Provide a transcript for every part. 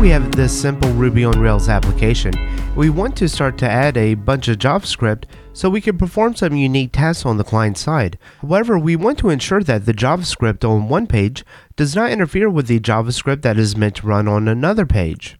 we have this simple Ruby on Rails application. We want to start to add a bunch of JavaScript so we can perform some unique tasks on the client side. However, we want to ensure that the JavaScript on one page does not interfere with the JavaScript that is meant to run on another page.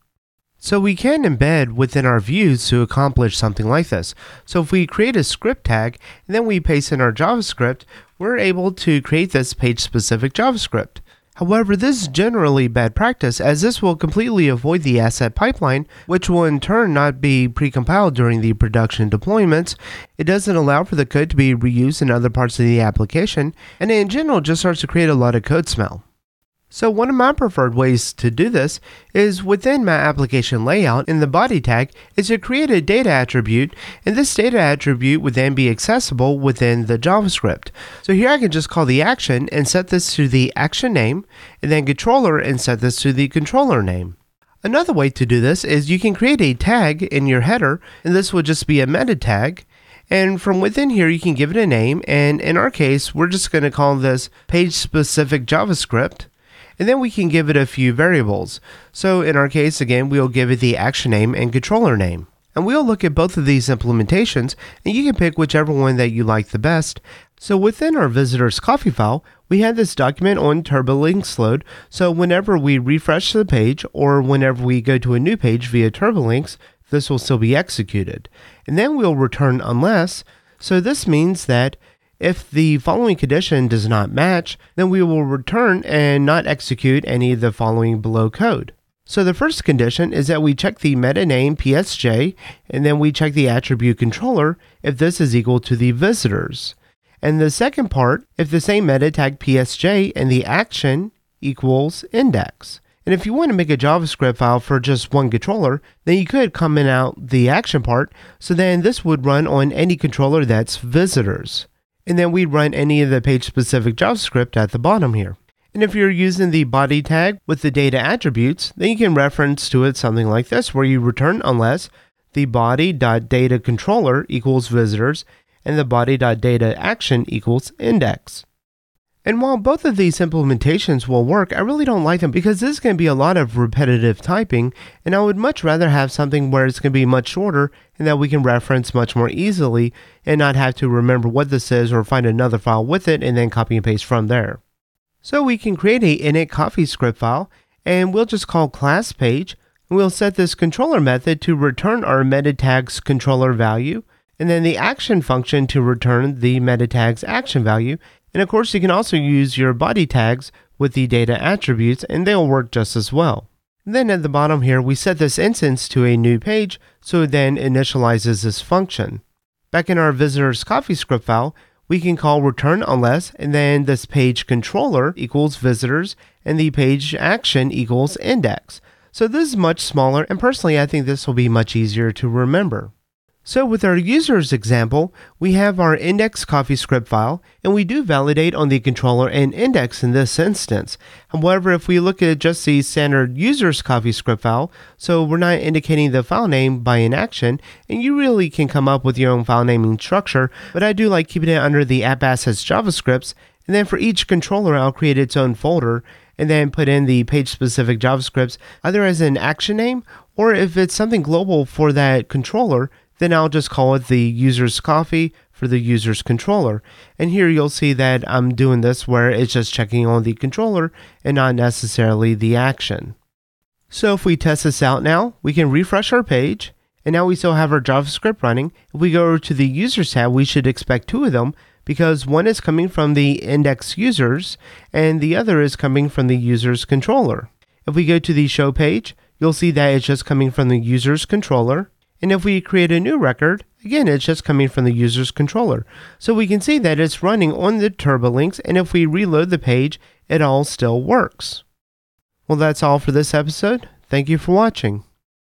So we can embed within our views to accomplish something like this. So if we create a script tag and then we paste in our JavaScript, we're able to create this page specific JavaScript. However, this is generally bad practice as this will completely avoid the asset pipeline, which will in turn not be precompiled during the production deployments. It doesn't allow for the code to be reused in other parts of the application, and in general just starts to create a lot of code smell. So one of my preferred ways to do this is within my application layout in the body tag is to create a data attribute and this data attribute would then be accessible within the JavaScript. So here I can just call the action and set this to the action name and then controller and set this to the controller name. Another way to do this is you can create a tag in your header and this would just be a meta tag and from within here, you can give it a name. And in our case, we're just going to call this page specific JavaScript and then we can give it a few variables. So in our case, again, we'll give it the action name and controller name. And we'll look at both of these implementations, and you can pick whichever one that you like the best. So within our visitors coffee file, we have this document on TurboLinks load. So whenever we refresh the page or whenever we go to a new page via TurboLinks, this will still be executed. And then we'll return unless. So this means that if the following condition does not match, then we will return and not execute any of the following below code. So the first condition is that we check the meta name PSJ and then we check the attribute controller if this is equal to the visitors. And the second part, if the same meta tag PSJ and the action equals index. And if you want to make a JavaScript file for just one controller, then you could comment out the action part. So then this would run on any controller that's visitors and then we run any of the page specific JavaScript at the bottom here. And if you're using the body tag with the data attributes, then you can reference to it something like this, where you return unless the body.data controller equals visitors and the body.data action equals index. And while both of these implementations will work, I really don't like them because this is going to be a lot of repetitive typing, and I would much rather have something where it's going to be much shorter and that we can reference much more easily and not have to remember what this is or find another file with it and then copy and paste from there. So we can create a init coffee script file and we'll just call class page and we'll set this controller method to return our meta tags controller value and then the action function to return the meta tags action value and of course, you can also use your body tags with the data attributes and they'll work just as well. Then at the bottom here, we set this instance to a new page, so it then initializes this function. Back in our visitors coffee script file, we can call return unless and then this page controller equals visitors and the page action equals index. So this is much smaller and personally I think this will be much easier to remember. So with our users example, we have our index coffee script file, and we do validate on the controller and index in this instance. However, if we look at just the standard users coffee script file, so we're not indicating the file name by an action, and you really can come up with your own file naming structure, but I do like keeping it under the app assets JavaScripts, and then for each controller, I'll create its own folder and then put in the page specific JavaScripts either as an action name or if it's something global for that controller, then I'll just call it the user's coffee for the user's controller. And here you'll see that I'm doing this where it's just checking on the controller and not necessarily the action. So if we test this out now, we can refresh our page and now we still have our JavaScript running. If we go to the users tab, we should expect two of them because one is coming from the index users and the other is coming from the user's controller. If we go to the show page, you'll see that it's just coming from the user's controller. And if we create a new record, again, it's just coming from the user's controller. So we can see that it's running on the TurboLinks, and if we reload the page, it all still works. Well, that's all for this episode. Thank you for watching.